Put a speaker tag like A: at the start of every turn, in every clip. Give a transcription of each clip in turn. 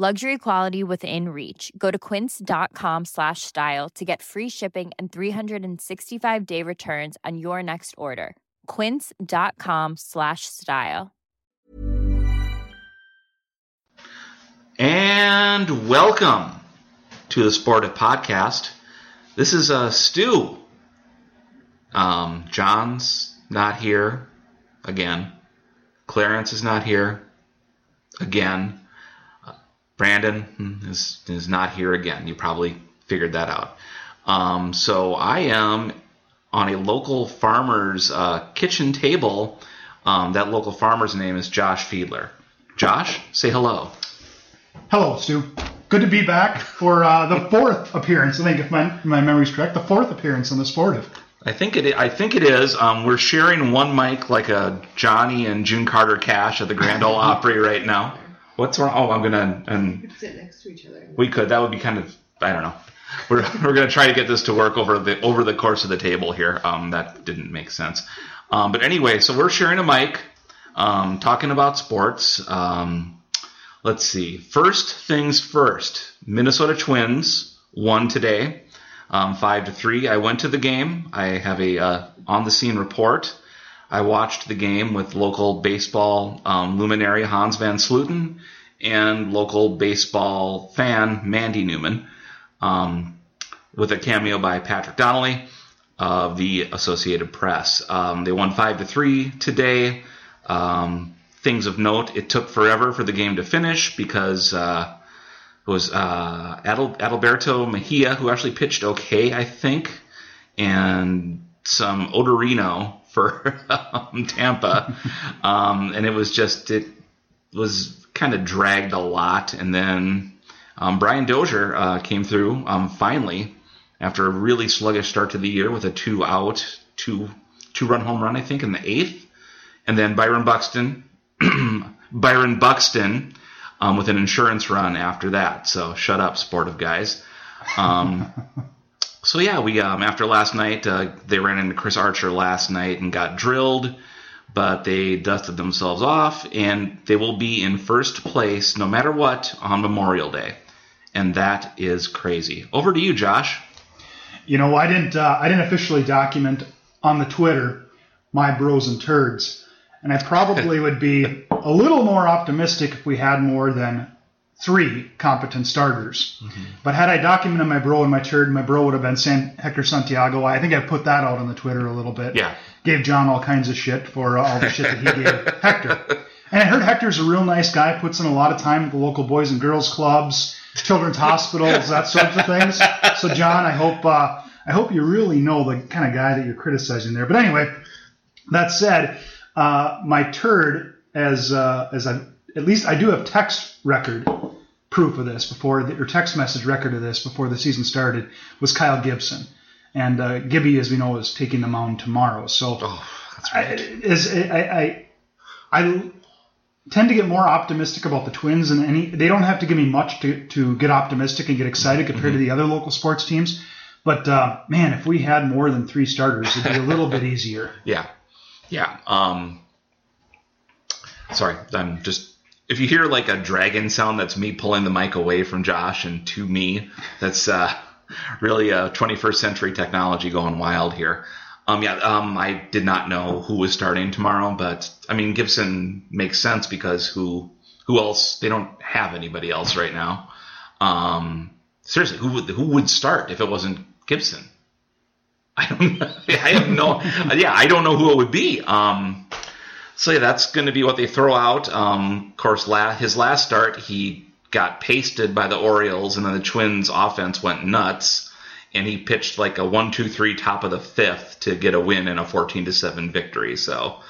A: Luxury quality within reach. Go to quince.com slash style to get free shipping and 365 day returns on your next order. Quince.com slash style.
B: And welcome to the Sportive Podcast. This is uh, Stu. Um, John's not here again. Clarence is not here again. Brandon is, is not here again. You probably figured that out. Um, so I am on a local farmer's uh, kitchen table. Um, that local farmer's name is Josh Fiedler. Josh, say hello.
C: Hello, Stu. Good to be back for uh, the fourth appearance. I think, if my my memory's correct, the fourth appearance on the Sportive.
B: I think it. I think it is. Um, we're sharing one mic like a Johnny and June Carter Cash at the Grand Ole Opry right now. What's wrong? Oh, I'm gonna and
D: sit next to each other.
B: we could. That would be kind of. I don't know. We're we're gonna try to get this to work over the over the course of the table here. Um, that didn't make sense. Um, but anyway, so we're sharing a mic, um, talking about sports. Um, let's see. First things first. Minnesota Twins won today, um, five to three. I went to the game. I have a uh, on the scene report. I watched the game with local baseball um, luminary Hans Van Sluten and local baseball fan Mandy Newman, um, with a cameo by Patrick Donnelly of the Associated Press. Um, they won five to three today. Um, things of note: it took forever for the game to finish because uh, it was uh, Adal- Adalberto Mejia who actually pitched okay, I think, and some Odorizzi for um, Tampa, um, and it was just it was kind of dragged a lot, and then um, Brian Dozier uh, came through um, finally after a really sluggish start to the year with a two out, two two run home run, I think, in the eighth, and then Byron Buxton, Byron Buxton, um, with an insurance run after that. So shut up, sportive guys. So yeah, we um, after last night, uh, they ran into Chris Archer last night and got drilled, but they dusted themselves off, and they will be in first place no matter what on Memorial Day, and that is crazy. Over to you, Josh.
C: You know, I didn't uh, I didn't officially document on the Twitter my bros and turds, and I probably would be a little more optimistic if we had more than three competent starters. But had I documented my bro and my turd, my bro would have been San Hector Santiago. I think I put that out on the Twitter a little bit.
B: Yeah.
C: Gave John all kinds of shit for uh, all the shit that he gave Hector. And I heard Hector's a real nice guy, puts in a lot of time at the local boys and girls clubs, children's hospitals, that sorts of things. So John, I hope uh, I hope you really know the kind of guy that you're criticizing there. But anyway, that said, uh, my turd, as uh, as I at least I do have text record proof of this before the, or text message record of this before the season started was Kyle Gibson, and uh, Gibby, as we know, is taking the mound tomorrow. So
B: Oh, that's
C: I, is I, I I tend to get more optimistic about the Twins, and any they don't have to give me much to to get optimistic and get excited compared to the other local sports teams. But uh, man, if we had more than three starters, it'd be a little bit easier.
B: Yeah, yeah. Um, sorry, I'm just. If you hear like a dragon sound, that's me pulling the mic away from Josh and to me. That's uh, really a 21st century technology going wild here. Um, yeah, um, I did not know who was starting tomorrow, but I mean Gibson makes sense because who who else? They don't have anybody else right now. Um, seriously, who would who would start if it wasn't Gibson? I don't. I have no. yeah, I don't know who it would be. Um, so yeah, that's going to be what they throw out. Um, of course, la- his last start, he got pasted by the Orioles, and then the Twins' offense went nuts, and he pitched like a one-two-three top of the fifth to get a win and a fourteen to seven victory. So.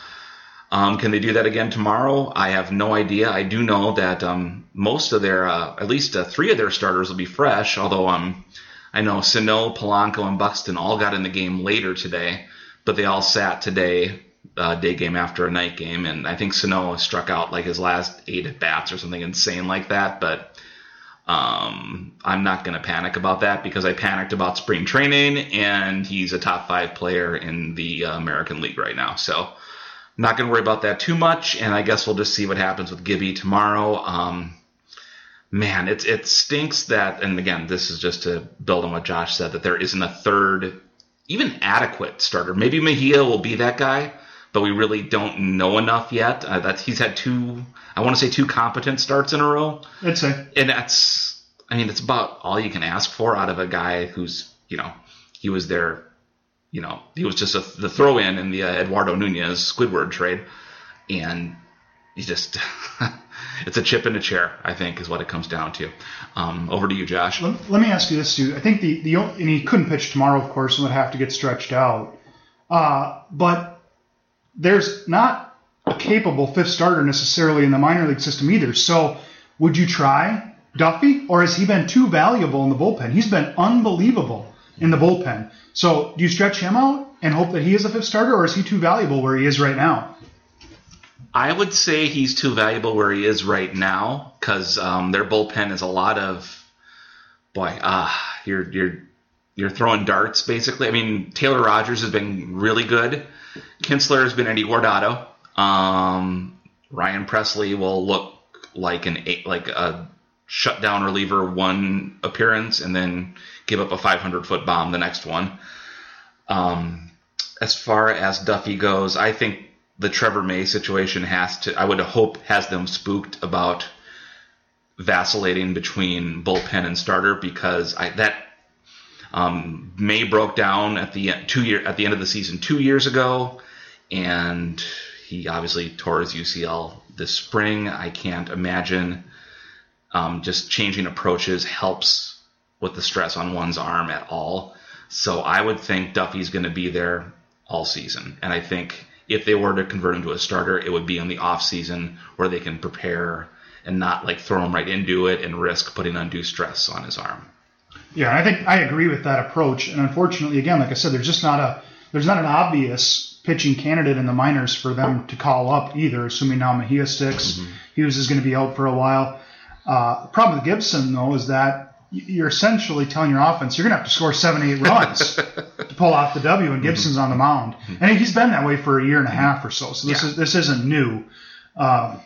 B: Um, can they do that again tomorrow? I have no idea. I do know that um, most of their, uh, at least uh, three of their starters will be fresh. Although um, I know Sano, Polanco, and Buxton all got in the game later today, but they all sat today, uh, day game after a night game, and I think Sano struck out like his last eight at bats or something insane like that. But um, I'm not going to panic about that because I panicked about spring training, and he's a top five player in the uh, American League right now. So I'm not going to worry about that too much, and I guess we'll just see what happens with Gibby tomorrow. Um, man, it it stinks that, and again, this is just to build on what Josh said, that there isn't a third, even adequate starter. Maybe Mejia will be that guy, but we really don't know enough yet. Uh, that he's had two, I want to say two competent starts in a row,
C: I'd say.
B: and that's, I mean, it's about all you can ask for out of a guy who's, you know, he was there you know, he was just a, the throw in in the uh, Eduardo Nunez Squidward trade, and he just it's a chip in a chair. I think is what it comes down to. Um, over to you, Josh.
C: Let, let me ask you this, too. I think the, the and he couldn't pitch tomorrow, of course, and would have to get stretched out. Uh, but there's not a capable fifth starter necessarily in the minor league system either. So would you try Duffy, or has he been too valuable in the bullpen? He's been unbelievable in the bullpen. So do you stretch him out and hope that he is a fifth starter, or is he too valuable where he is right now?
B: I would say he's too valuable where he is right now because um, their bullpen is a lot of boy. Ah, you're you're you're throwing darts basically. I mean, Taylor Rogers has been really good. Kintzler has been Eddie Guardado. Um, Ryan Pressly will look like an like a shutdown reliever one appearance and then give up a 500 foot bomb the next one. Um, as far as Duffy goes, I think the Trevor May situation has to, I would hope, has them spooked about vacillating between bullpen and starter because I, that um, May broke down at the two year at the end of the season two years ago, and he obviously tore his UCL this spring. I can't imagine um, just changing approaches helps with the stress on one's arm at all. So I would think Duffy's going to be there all season, and I think if they were to convert him to a starter, it would be in the off season where they can prepare and not like throw him right into it and risk putting undue stress on his arm.
C: Yeah, I think I agree with that approach. And unfortunately, again, like I said, there's just not a there's not an obvious pitching candidate in the minors for them to call up either. Assuming now Mejia sticks,
B: Mm-hmm.
C: Hughes is going to be out for a while. Uh, the problem with Gibson though is that you're essentially telling your offense you're going to have to score seven, eight runs to pull off the W, and Gibson's on the mound, and he's been that way for a year and a half or so. So this
B: Mm-hmm. Yeah.
C: is this isn't new. Um,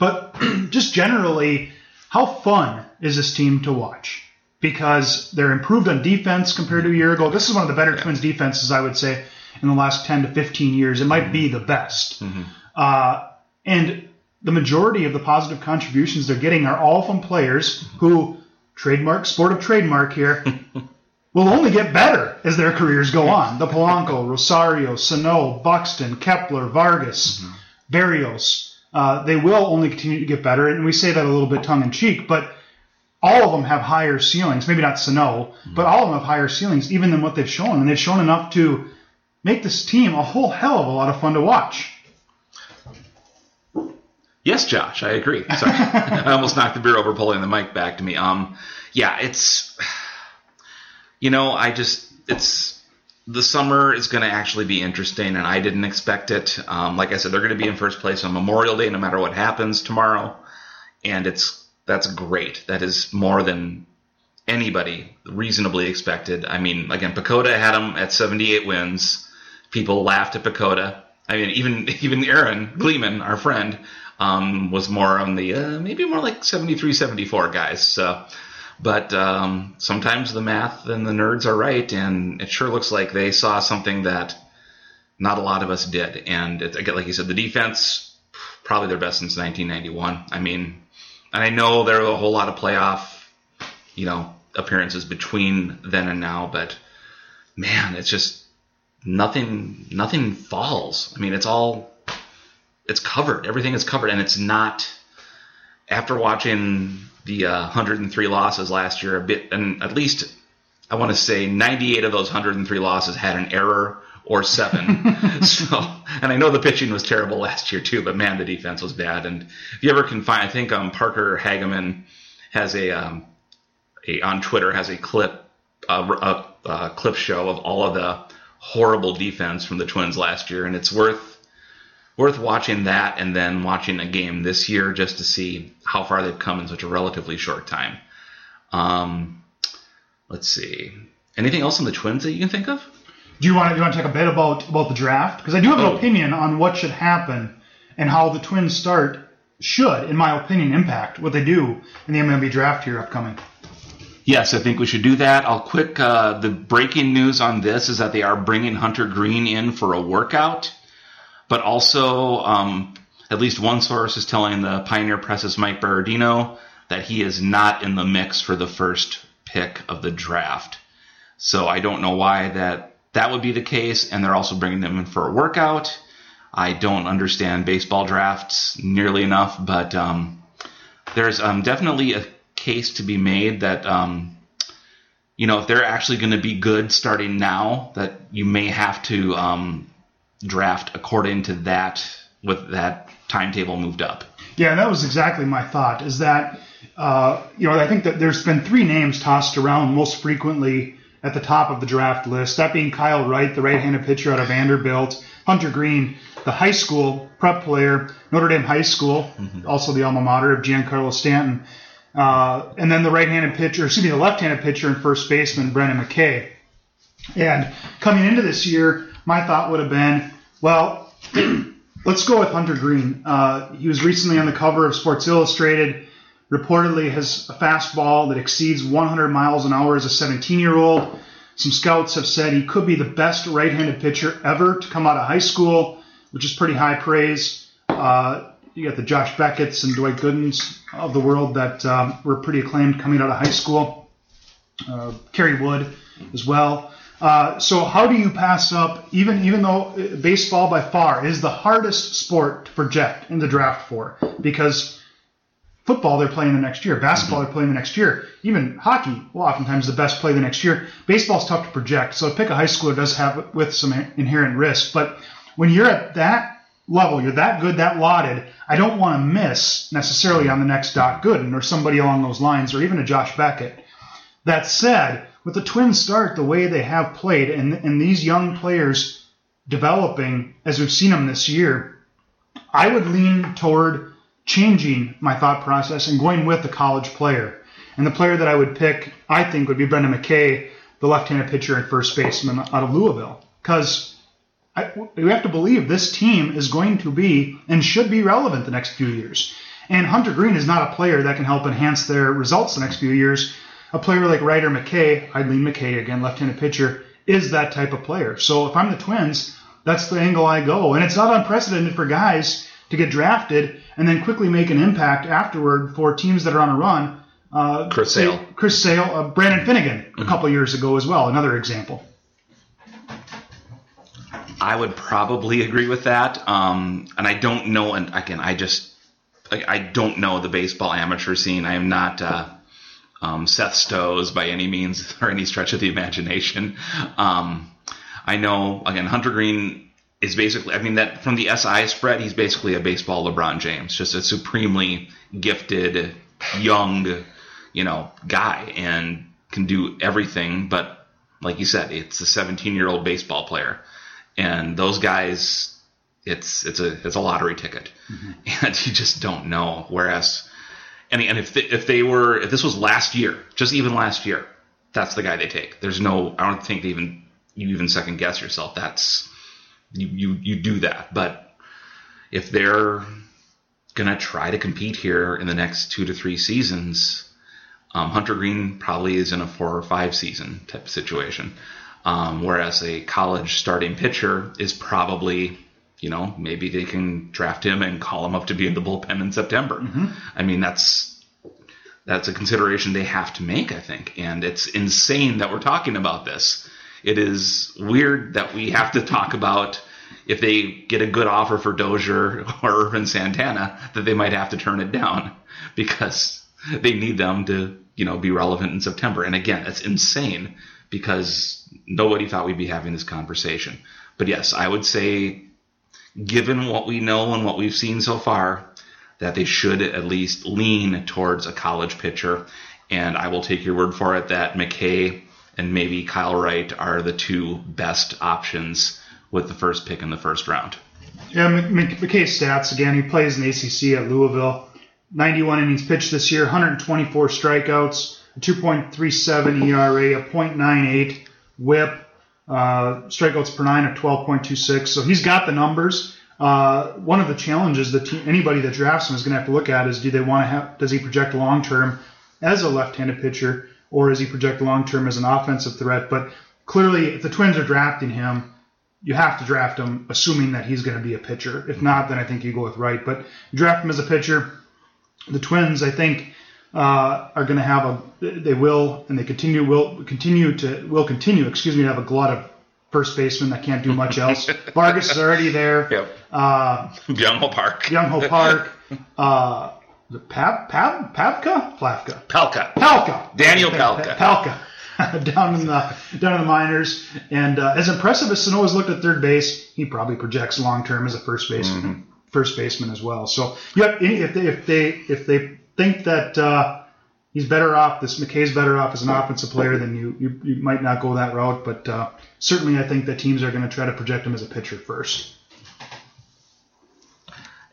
C: but just generally, how fun is this team to watch? Because they're improved on defense compared to a year ago. This is one of the better Twins defenses, I would say, in the last 10 to 15 years. It might be the best. Uh, and the majority of the positive contributions they're getting are all from players who, trademark, sport of trademark here, will only get better as their careers go on. The Polanco, Rosario, Sano, Buxton, Kepler, Vargas, Berrios. Uh, they will only continue to get better, and we say that a little bit tongue in cheek, but all of them have higher ceilings. Maybe not Sano, but all of them have higher ceilings even than what they've shown, and they've shown enough to make this team a whole hell of a lot of fun to watch.
B: Yes, Josh, I agree. Sorry, I almost knocked the beer over, pulling the mic back to me. Um, yeah, it's, you know, I just, it's, the summer is going to actually be interesting, and I didn't expect it. Um, like I said, they're going to be in first place on Memorial Day, no matter what happens tomorrow, and it's that's great. That is more than anybody reasonably expected. I mean, again, PECOTA had them at 78 wins. People laughed at PECOTA. I mean, even even Aaron Gleeman, our friend, um, was more on the uh, maybe more like 73, 74 guys. So, but um, sometimes the math and the nerds are right, and it sure looks like they saw something that not a lot of us did. And it, again, like you said, the defense probably their best since 1991. I mean, and I know there are a whole lot of playoff, you know, appearances between then and now, but man, it's just nothing nothing falls. I mean, it's all it's covered. Everything is covered, and it's not. After watching the uh, 103 losses last year, a bit, and at least I want to say 98 of those 103 losses had an error or seven. so, and I know the pitching was terrible last year too, but man, the defense was bad. And if you ever can find, I think um, Parker Hageman has a, um, a on Twitter has a clip, uh, a, a clip show of all of the horrible defense from the Twins last year, and it's worth worth watching that and then watching a game this year just to see how far they've come in such a relatively short time. Um, let's see. Anything else on the Twins that you can think of?
C: Do you want to, do you want to talk a bit about, about the draft? Because I do have an
B: Oh.
C: opinion on what should happen and how the Twins start should, in my opinion, impact what they do in the MLB draft here upcoming.
B: Yes, I think we should do that. I'll quick. Uh, the breaking news on this is that they are bringing Hunter Greene in for a workout, but also um, at least one source is telling the Pioneer Press's Mike Berardino that he is not in the mix for the first pick of the draft. So I don't know why that that would be the case, and they're also bringing them in for a workout. I don't understand baseball drafts nearly enough, but um, there's um, definitely a case to be made that um, you know if they're actually going to be good starting now, that you may have to um, draft according to that with that timetable moved up.
C: Yeah, that was exactly my thought. Is that uh, you know I think that there's been three names tossed around most frequently at the top of the draft list. That being Kyle Wright, the right-handed pitcher out of Vanderbilt, Hunter Greene, the high school prep player, Notre Dame High School, also the alma mater of Giancarlo Stanton, uh, and then the right-handed pitcher, excuse me, the left-handed pitcher and first baseman Brendan McKay. And coming into this year, my thought would have been, well, let's go with Hunter Greene. Uh, he was recently on the cover of Sports Illustrated. Reportedly has a fastball that exceeds 100 miles an hour as a 17 year old. Some scouts have said he could be the best right handed pitcher ever to come out of high school, which is pretty high praise. Uh, you got the Josh Beckett's and Dwight Goodens of the world that um, were pretty acclaimed coming out of high school. Uh, Kerry Wood as well. Uh, so how do you pass up even even though uh, baseball by far is the hardest sport to project in the draft for because football they're playing the next year, basketball mm-hmm. they're playing the next year, even hockey will oftentimes the best play the next year. Baseball's tough to project, so pick a high schooler does have it with some inherent risk, but when you're at that level, you're that good, that lauded, I don't want to miss necessarily on the next Doc Gooden or somebody along those lines, or even a Josh Beckett. That said, with the Twins start the way they have played and, and these young players developing as we've seen them this year, I would lean toward changing my thought process and going with the college player. And the player that I would pick, I think, would be Brendan McKay, the left-handed pitcher and first baseman out of Louisville. Because we have to believe this team is going to be and should be relevant the next few years. And Hunter Greene is not a player that can help enhance their results the next few years. A player like Ryder McKay, I'd lean McKay again, left-handed pitcher, is that type of player. So if I'm the Twins, that's the angle I go. And it's not unprecedented for guys to get drafted and then quickly make an impact afterward for teams that are on a run. Uh,
B: Chris Sale.
C: Chris Sale, uh, Brandon Finnegan, a couple years ago as well, another example.
B: I would probably agree with that. Um, and I don't know, and again, I just, I, I don't know the baseball amateur scene. I am not uh, um, Seth Stohs by any means or any stretch of the imagination. Um, I know, again, Hunter Greene is basically, I mean, that from the SI spread, he's basically a baseball LeBron James, just a supremely gifted, young, you know, guy and can do everything. But like you said, it's a 17 year old baseball player. And those guys it's it's a it's a lottery ticket. Mm-hmm. And you just don't know. Whereas and, and if they, if they were if this was last year just even last year that's the guy they take. There's no i don't think they even you even second guess yourself. That's you you, you do that but if they're gonna try to compete here in the next two to three seasons um, hunter green probably is in a four or five season type of situation um, whereas a college starting pitcher is probably, you know, maybe they can draft him and call him up to be in the bullpen in September. I mean, that's that's a consideration they have to make, I think. And it's insane that we're talking about this. it is weird that we have to talk about if they get a good offer for Dozier or Ervin Santana, that they might have to turn it down because they need them to, you know, be relevant in September. And again, that's insane because nobody thought we'd be having this conversation. But yes, I would say, given what we know and what we've seen so far, that they should at least lean towards a college pitcher. And I will take your word for it that McKay and maybe Kyle Wright are the two best options with the first pick in the first round.
C: Yeah, McKay's stats again. He plays in the ACC at Louisville. 91 innings pitched this year, 124 strikeouts, a 2.37 ERA, a .98 WHIP, uh, strikeouts per nine of 12.26. So he's got the numbers. Uh, one of the challenges that anybody that drafts him is going to have to look at is do they want to have does he project long term as a left-handed pitcher or is he project long term as an offensive threat? But clearly, if the Twins are drafting him, you have to draft him assuming that he's going to be a pitcher. If not, then I think you go with Wright. But draft him as a pitcher. The Twins, I think, uh, are going to have a. They will, and they continue will continue to will continue. Excuse me, to have a glut of first basemen that can't do much else. Vargas is already there.
B: Yep.
C: Uh,
B: Byung Ho Park.
C: Byung Ho Park. Uh, the Pav, Pav, Pavka? Plavka.
B: Palka.
C: Palka.
B: Daniel Palka.
C: Palka. down in the down in the minors, and uh, as impressive as Sano's looked at third base, he probably projects long term as a first baseman,
B: Mm-hmm.
C: first baseman as well. So, if they if they if they think that uh, he's better off, this McKay's better off as an offensive player, then you you, you might not go that route. But uh, certainly, I think that teams are going to try to project him as a pitcher first.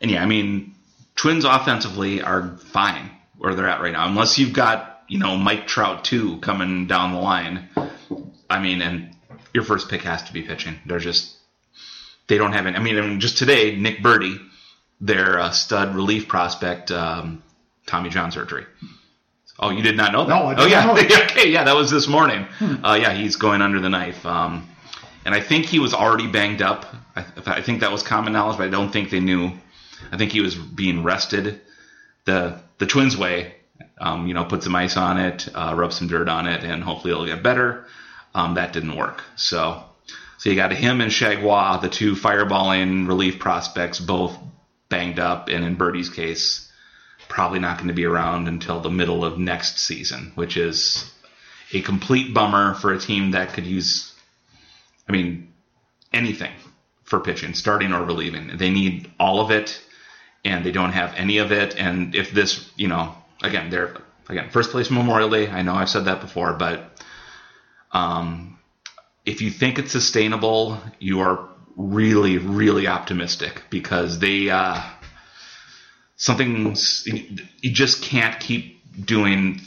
B: And yeah, I mean, Twins offensively are fine where they're at right now, unless you've got you know Mike Trout too coming down the line. I mean, and your first pick has to be pitching. They're just they don't have any. I mean, I mean just today, Nick Burdi, their uh, stud relief prospect, um, Tommy John surgery. Oh, you did not know that?
C: No, I did
B: oh, yeah.
C: know. Hmm.
B: okay, yeah, that was this morning. Uh, yeah, he's going under the knife. Um, and I think he was already banged up. I, I think that was common knowledge, but I don't think they knew. I think he was being rested the the Twins way. Um, you know, put some ice on it, uh, rub some dirt on it, and hopefully it'll get better. Um, that didn't work. So, so you got him and Chargois, the two fireballing relief prospects, both banged up, and in Burdi's case, probably not going to be around until the middle of next season, which is a complete bummer for a team that could use, I mean, anything for pitching, starting or relieving. They need all of it, and they don't have any of it. And if this, you know, again, they're again first place Memorial Day. I know I've said that before, but um, if you think it's sustainable, you are really, really optimistic because they uh, something you just can't keep doing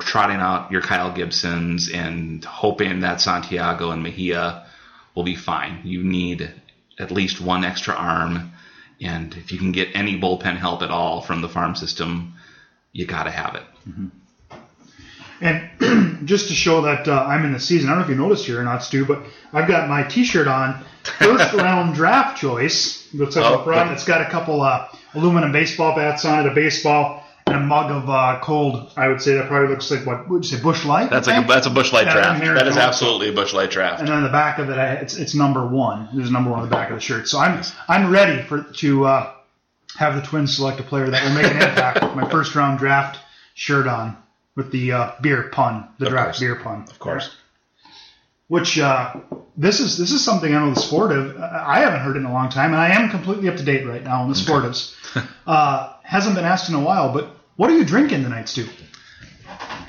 B: trotting out your Kyle Gibsons and hoping that Santiago and Mejia will be fine. You need at least one extra arm, and if you can get any bullpen help at all from the farm system, you got to have it.
C: And just to show that uh, I'm in the season, I don't know if you noticed here or not, Stu, but I've got my T-shirt on. First round draft choice. Looks like
B: Oh,
C: front. It's got a couple uh, aluminum baseball bats on it, a baseball, and a mug of uh, cold. I would say that probably looks like what would you say, Busch Light?
B: That's like a, that's a Busch Light draft. That is absolutely a Busch Light draft.
C: And then on the back of it, it's it's number one. There's number one on the back of the shirt. So I'm I'm ready for to uh, have the Twins select a player that will make an impact with my first round draft shirt on with the uh, beer pun, the
B: Of
C: draft
B: course.
C: beer pun.
B: Of course.
C: Which uh, this is this is something I know the sportive I haven't heard in a long time, and I am completely up to date right now on the sportives. uh, hasn't been asked in a while, but what are you drinking tonight, Stu?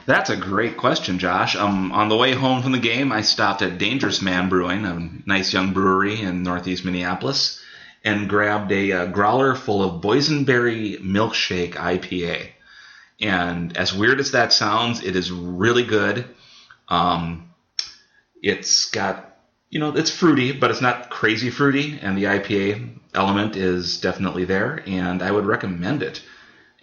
B: That's a great question, Josh. Um, on the way home from the game, I stopped at Dangerous Man Brewing, a nice young brewery in northeast Minneapolis, and grabbed a, uh growler full of boysenberry milkshake IPA. And as weird as that sounds, it is really good. Um, it's got, you know, it's fruity, but it's not crazy fruity, and the IPA element is definitely there, and I would recommend it.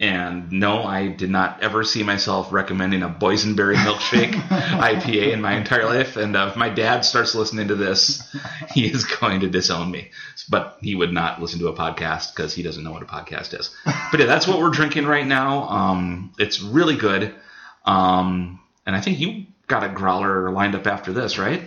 B: And no, I did not ever see myself recommending a boysenberry milkshake IPA in my entire life. And uh, if my dad starts listening to this, he is going to disown me. But he would not listen to a podcast because he doesn't know what a podcast is. But yeah, that's what we're drinking right now. Um, it's really good. Um, and I think you got a growler lined up after this, right?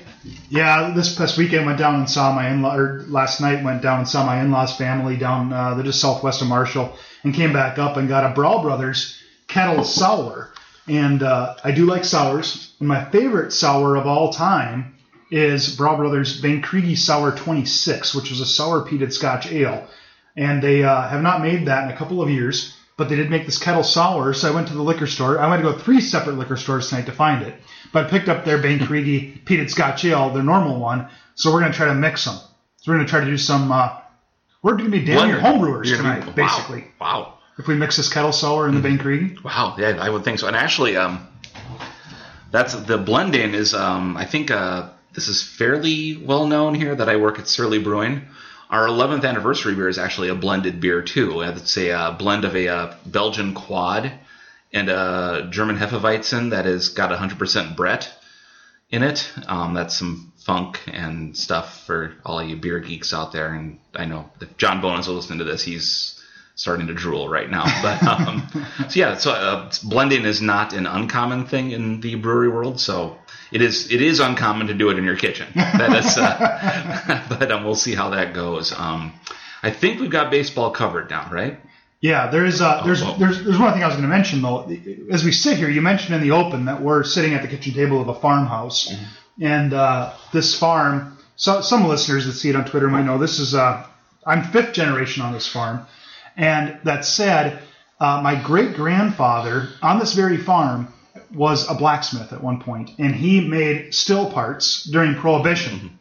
C: Yeah, this past weekend went down and saw my in-law, or last night went down and saw my in-laws family down, uh, they're just southwest of Marshall, and came back up and got a Brau Brothers kettle sour. And uh, I do like sours. And my favorite sour of all time is Brau Brothers Van Kriege Sour 26, which was a sour peated Scotch ale. And they uh, have not made that in a couple of years, but they did make this kettle sour. So I went to the liquor store. I went to go three separate liquor stores tonight to find it. But I picked up their Van Kriege peated Scotch ale, their normal one. So we're going to try to mix them. So we're going to try to do some. Uh, we're going to be damn near homebrewers tonight,
B: be- wow.
C: basically.
B: Wow.
C: If we mix this kettle sour and the Van Kriege.
B: Wow, yeah, I would think so. And actually, um, that's the blending is, um, I think, uh, this is fairly well known here that I work at Surly Brewing. Our 11th anniversary beer is actually a blended beer too. It's a uh, blend of a uh, Belgian quad and a German Hefeweizen that has got 100% Brett in it. Um, that's some funk and stuff for all you beer geeks out there. And I know if John Bonnes will listen to this, he's starting to drool right now. But um, so yeah, so uh, blending is not an uncommon thing in the brewery world. So it is it is uncommon to do it in your kitchen. That is, uh, but um, we'll see how that goes. Um, I think we've got baseball covered now, right?
C: Yeah, there is. Uh, there's,
B: well.
C: there's there's one thing I was going to mention though. As we sit here, you mentioned in the open that we're sitting at the kitchen table of a farmhouse, and uh, this farm. So some listeners that see it on Twitter might know this is. Uh, I'm fifth generation on this farm, and that said, uh, my great grandfather on this very farm was a blacksmith at one point, and he made still parts during Prohibition.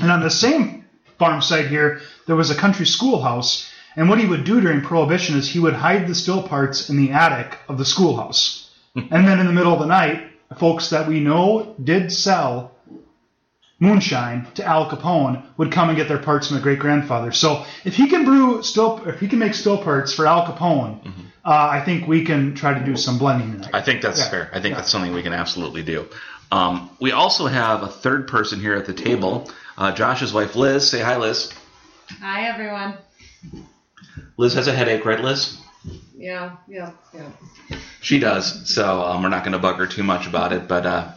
C: And on the same farm site here, there was a country schoolhouse. And what he would do during Prohibition is he would hide the still parts in the attic of the schoolhouse. and then in the middle of the night, folks that we know did sell moonshine to Al Capone would come and get their parts from their great grandfather. So if he can brew still, if he can make still parts for Al Capone, uh, I think we can try to do some blending tonight.
B: I think that's
C: Yeah.
B: fair. I think
C: Yeah.
B: that's something we can absolutely do. Um, we also have a third person here at the table, uh, Josh's wife Liz. Say hi, Liz.
D: Hi, everyone.
B: Liz has a headache, right, Liz?
D: Yeah, yeah, yeah.
B: She does. So um, we're not going to bug her too much about it, but uh,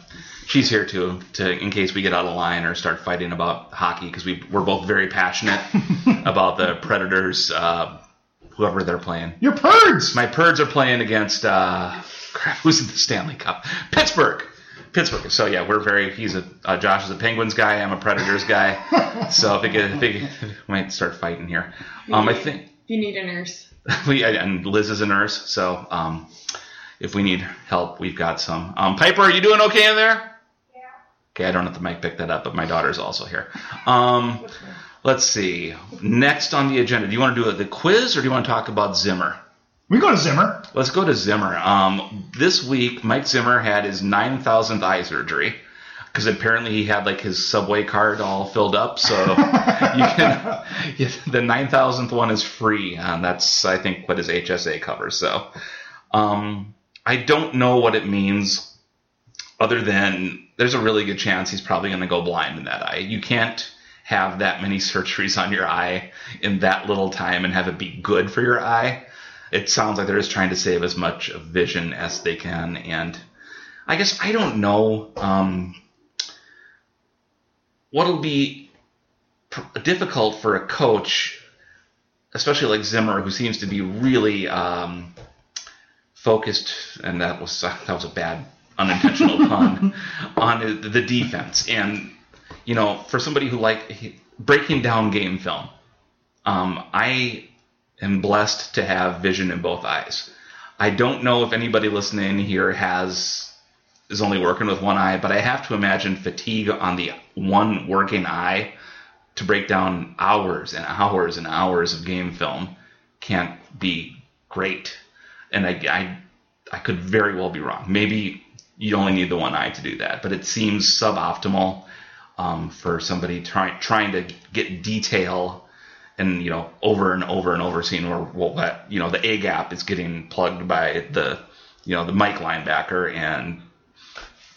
B: she's here too, to in case we get out of line or start fighting about hockey because we we're both very passionate about the Predators, uh, whoever they're playing.
C: Your purds!
B: My Purds are playing against uh, crap. Who's in the Stanley Cup? Pittsburgh. Pittsburgh. So yeah, we're very. He's a uh, Josh is a Penguins guy. I'm a Predators guy. so if it, get, if it might start fighting here. Um, I think
D: you need a nurse.
B: we and Liz is a nurse. So um, if we need help, we've got some. Um, Piper, are you doing okay in there? Okay, I don't have the mic pick that up, but my daughter's also here. Um, let's see. Next on the agenda, do you want to do the quiz or do you want to talk about Zimmer?
C: We go to Zimmer.
B: Let's go to Zimmer. Um, this week, Mike Zimmer had his 9,000th eye surgery because apparently he had like his subway card all filled up. So you can, the 9,000th one is free. And that's, I think, what his HSA covers. So um, I don't know what it means other than there's a really good chance he's probably going to go blind in that eye. You can't have that many surgeries on your eye in that little time and have it be good for your eye it sounds like they're just trying to save as much vision as they can. And I guess I don't know um, what'll be pr- difficult for a coach, especially like Zimmer, who seems to be really um, focused. And that was that was a bad unintentional pun on the defense. And you know, for somebody who like breaking down game film, um, I am blessed to have vision in both eyes. I don't know if anybody listening here has is only working with one eye, but I have to imagine fatigue on the one working eye to break down hours and hours and hours of game film can't be great. And I, I, I could very well be wrong. Maybe you only need the one eye to do that, but it seems suboptimal um, for somebody trying trying to get detail and you know over and over and over seeing where well, that you know the A gap is getting plugged by the you know the Mike linebacker and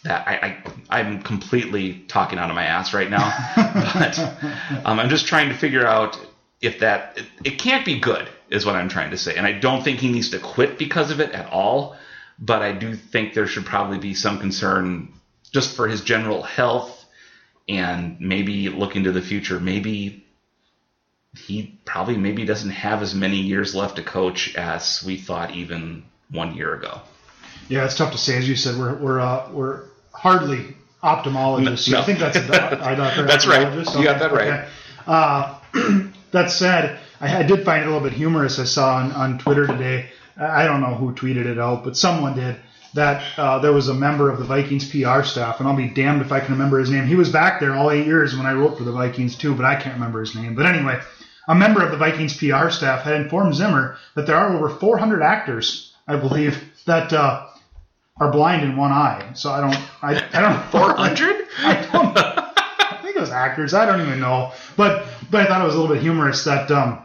B: that I, I I'm completely talking out of my ass right now, but um, I'm just trying to figure out if that it, it can't be good is what I'm trying to say, and I don't think he needs to quit because of it at all, but I do think there should probably be some concern just for his general health and maybe looking to the future, maybe he probably maybe doesn't have as many years left to coach as we thought even one year ago.
C: Yeah, it's tough to say. As you said, we're we're uh, we're hardly ophthalmologists.
B: No.
C: I think that's a doc- doctor.
B: That's right.
C: ophthalmologist?
B: You got that right.
C: okay. Uh, that said, I, I did find it a little bit humorous. I saw on, on Twitter today. I don't know who tweeted it out, but someone did that. Uh, there was a member of the Vikings PR staff, and I'll be damned if I can remember his name. He was back there all eight years when I wrote for the Vikings too, but I can't remember his name. But anyway, a member of the Vikings PR staff had informed Zimmer that there are over 400 actors, I believe, that uh, are blind in one eye. So I don't, I, I don't.
B: 400?
C: I don't. I think it was actors. I don't even know. But but I thought it was a little bit humorous that um,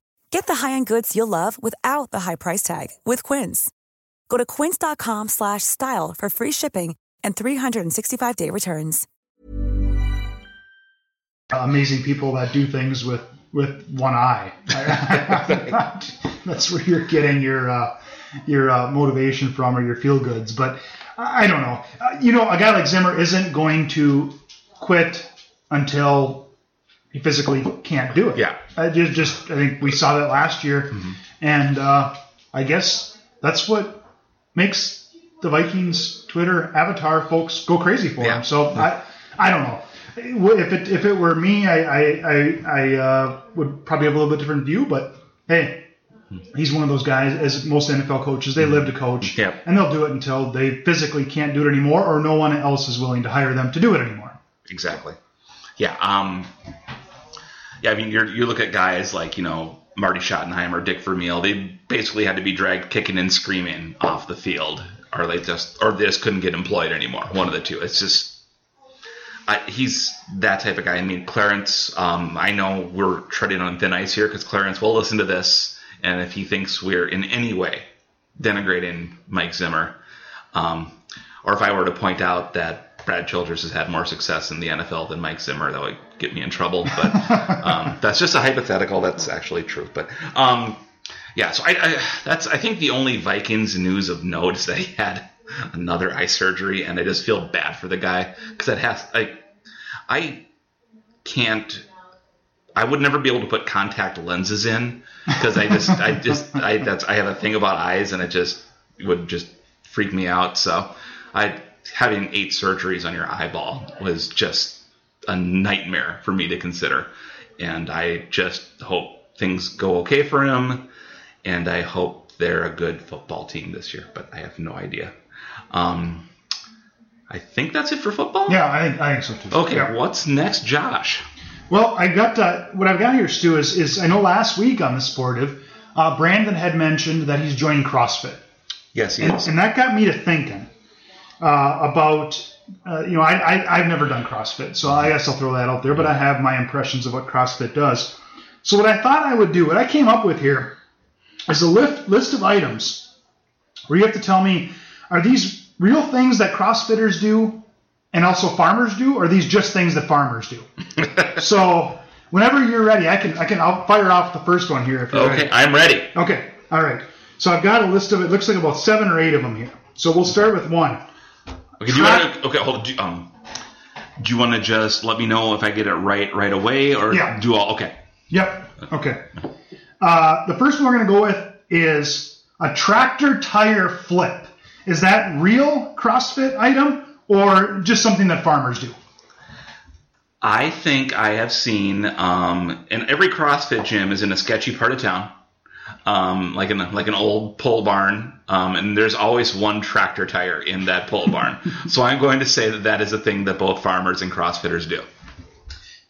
E: Get the high-end goods you'll love without the high price tag with Quince. Go to quince.com slash style for free shipping and 365-day returns.
C: amazing people that do things with with one eye. That's where you're getting your uh, your uh, motivation from or your feel goods. But I I don't know. Uh, you know, a guy like Zimmer isn't going to quit until he physically can't do it.
B: Yeah.
C: I just, just I think we saw that last year, and uh, I guess that's what makes the Vikings Twitter avatar folks go crazy for
B: Yeah.
C: him. So I I don't know. If it if it were me, I I I, I uh, would probably have a little bit different view. But hey, he's one of those guys. As most NFL coaches, they live to coach, and they'll do it until they physically can't do it anymore, or no one else is willing to hire them to do it anymore.
B: Exactly. Yeah. Um, yeah. I mean, you you look at guys like you know Marty Schottenheimer, Dick Vermeil. They basically had to be dragged kicking and screaming off the field, or they just or they just couldn't get employed anymore. One of the two. It's just. I, he's that type of guy. I mean, Clarence. Um, I know we're treading on thin ice here because Clarence will listen to this, and if he thinks we're in any way denigrating Mike Zimmer, um, or if I were to point out that Brad Childress has had more success in the NFL than Mike Zimmer, that would get me in trouble. But um, that's just a hypothetical. That's actually true. But um, yeah, so I, I that's I think the only Vikings news of note is that he had another eye surgery, and I just feel bad for the guy because it has like I can't. I would never be able to put contact lenses in because I just, I just, I that's, I have a thing about eyes, and it just would just freak me out. So, I having eight surgeries on your eyeball was just a nightmare for me to consider, and I just hope things go okay for him, and I hope they're a good football team this year. But I have no idea. Um, I think that's it for football.
C: Yeah, I think I think so too.
B: Okay,
C: Yeah.
B: what's next, Josh?
C: Well, I got uh, what I've got here, Stu, is, is I know last week on the Sportive, uh, Brandon had mentioned that he's joining CrossFit,
B: Yes, he
C: and,
B: is.
C: and that got me to thinking uh, about uh, you know I, I I've never done CrossFit, so I guess I'll throw that out there, but I have my impressions of what CrossFit does. So what I thought I would do, what I came up with here, is a list list of items where you have to tell me are these real things that CrossFitters do and also farmers do, or are these just things that farmers do? so whenever you're ready, I can I can I'll fire off the first one here if you're
B: Okay,
C: ready.
B: I'm ready.
C: Okay, all right. So I've got a list of it. Looks like about seven or eight of them here. So we'll start with one.
B: Okay, do you want to? Okay, hold. Do, um, do you want to just let me know if I get it right right away, or
C: Yeah.
B: do all? Okay.
C: Yep. Okay. Uh, the first one we're going to go with is a tractor tire flip. Is that real CrossFit item or just something that farmers do?
B: I think I have seen, um, and every CrossFit gym is in a sketchy part of town, um, like in a, like an old pole barn, um, and there's always one tractor tire in that pole barn. so I'm going to say that that is a thing that both farmers and CrossFitters do.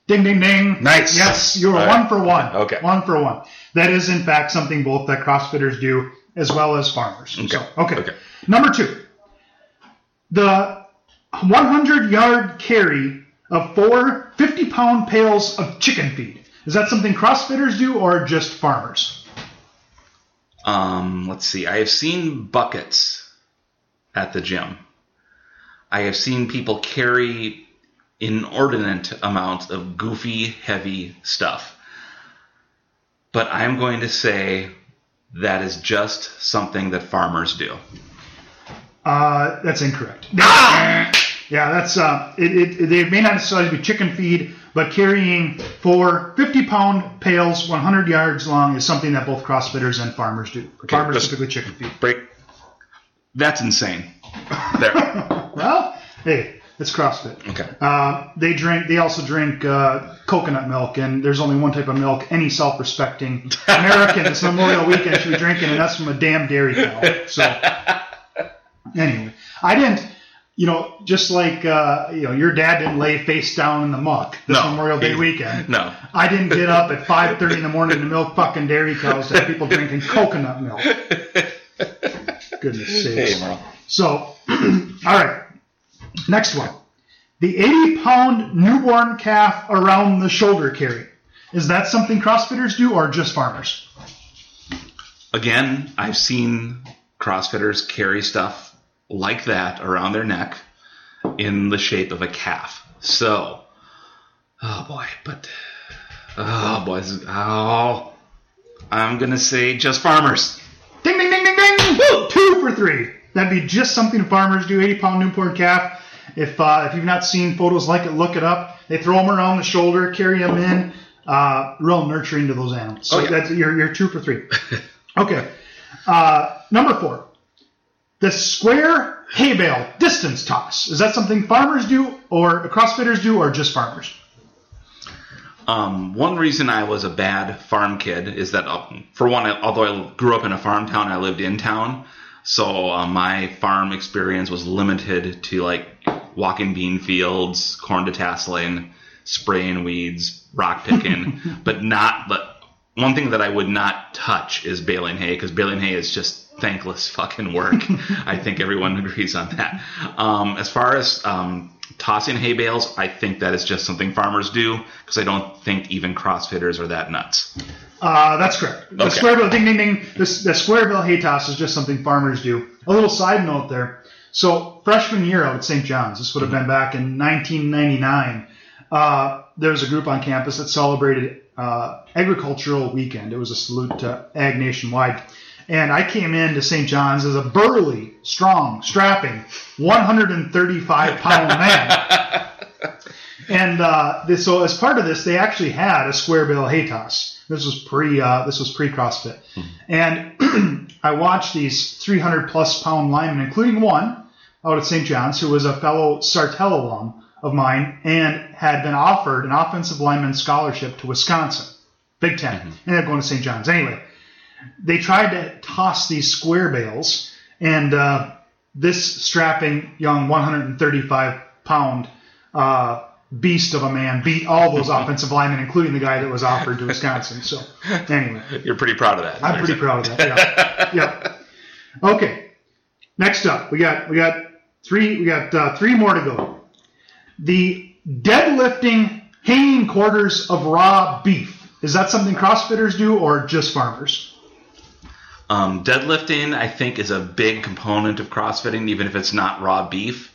C: Ding, ding, ding.
B: Nice.
C: Yes, you're
B: All
C: one
B: right.
C: for one.
B: Okay.
C: One for one. That is, in fact, something both that CrossFitters do as well as farmers.
B: Okay.
C: So, okay.
B: Okay.
C: Number two. The 100 yard carry of four 50 pound pails of chicken feed. Is that something CrossFitters do or just farmers?
B: Um, let's see. I have seen buckets at the gym. I have seen people carry inordinate amounts of goofy, heavy stuff. But I'm going to say that is just something that farmers do.
C: Uh, that's incorrect. Yeah, that's uh, it, it. They may not necessarily be chicken feed, but carrying four 50-pound pails, 100 yards long, is something that both CrossFitters and farmers do. farmers
B: let's-
C: typically chicken feed.
B: Break. That's insane. There.
C: Well, hey, it's CrossFit.
B: Okay.
C: Uh, they drink. They also drink uh, coconut milk, and there's only one type of milk any self-respecting American this Memorial Weekend should be drinking, and that's from a damn dairy cow. So, anyway, I didn't. You know, just like uh, you know, your dad didn't lay face down in the muck this
B: No,
C: Memorial Day
B: he-
C: weekend.
B: no.
C: I didn't get up at 5:30 in the morning to milk fucking dairy cows to have people drinking coconut milk. Goodness sakes.
B: Hey,
C: So, all right. Next one. The 80 pound newborn calf around the shoulder carry. Is that something CrossFitters do or just farmers?
B: Again, I've seen CrossFitters carry stuff like that around their neck in the shape of a calf. So, oh boy, but oh boy, is- oh, I'm gonna say just farmers.
C: Ding, ding, ding, ding, ding! Woo! Two for three. That'd be just something farmers do. 80 pound newborn calf. If uh, if you've not seen photos like it, look it up. They throw them around the shoulder, carry them in. Uh, real nurturing to those animals. So
B: Oh, yeah.
C: that's you're, you're two for three. okay. Uh, number four. The square hay bale distance toss. Is that something farmers do, or CrossFitters do, or just farmers?
B: Um, one reason I was a bad farm kid is that, uh, for one, I- although I grew up in a farm town, I lived in town. So uh, my farm experience was limited to like walking bean fields, corn detasseling, spraying weeds, rock picking, but not. But one thing that I would not touch is baling hay because baling hay is just thankless fucking work. I think everyone agrees on that. Um, as far as um, tossing hay bales, I think that is just something farmers do because I don't think even CrossFitters are that nuts.
C: Uh, that's correct. The
B: Okay.
C: square bill, ding, ding, ding. The, the square bill hay toss is just something farmers do. A little side note there. So freshman year out at St. John's, this would have been back in 1999. Uh, there was a group on campus that celebrated uh, agricultural weekend. It was a salute to ag nationwide. And I came into St. John's as a burly, strong, strapping, 135 pound man. And uh, this, so as part of this, they actually had a square bill hay toss. This was pre uh, this was pre CrossFit, and I watched these 300 plus pound linemen, including one out at St. John's who was a fellow Sartell alum of mine and had been offered an offensive lineman scholarship to Wisconsin, Big 10 ended up going to St. John's. Anyway, they tried to toss these square bales, and uh, this strapping young 135 pound uh, beast of a man beat all those offensive linemen, including the guy that was offered to Wisconsin. So, anyway,
B: You're pretty proud of that.
C: I'm pretty proud of that. Yeah. yeah. Okay. Next up, we got we got three we got uh, three more to go. The deadlifting hanging quarters of raw beef. Is that something CrossFitters do or just farmers?
B: Um, deadlifting, I think, is a big component of CrossFitting, even if it's not raw beef.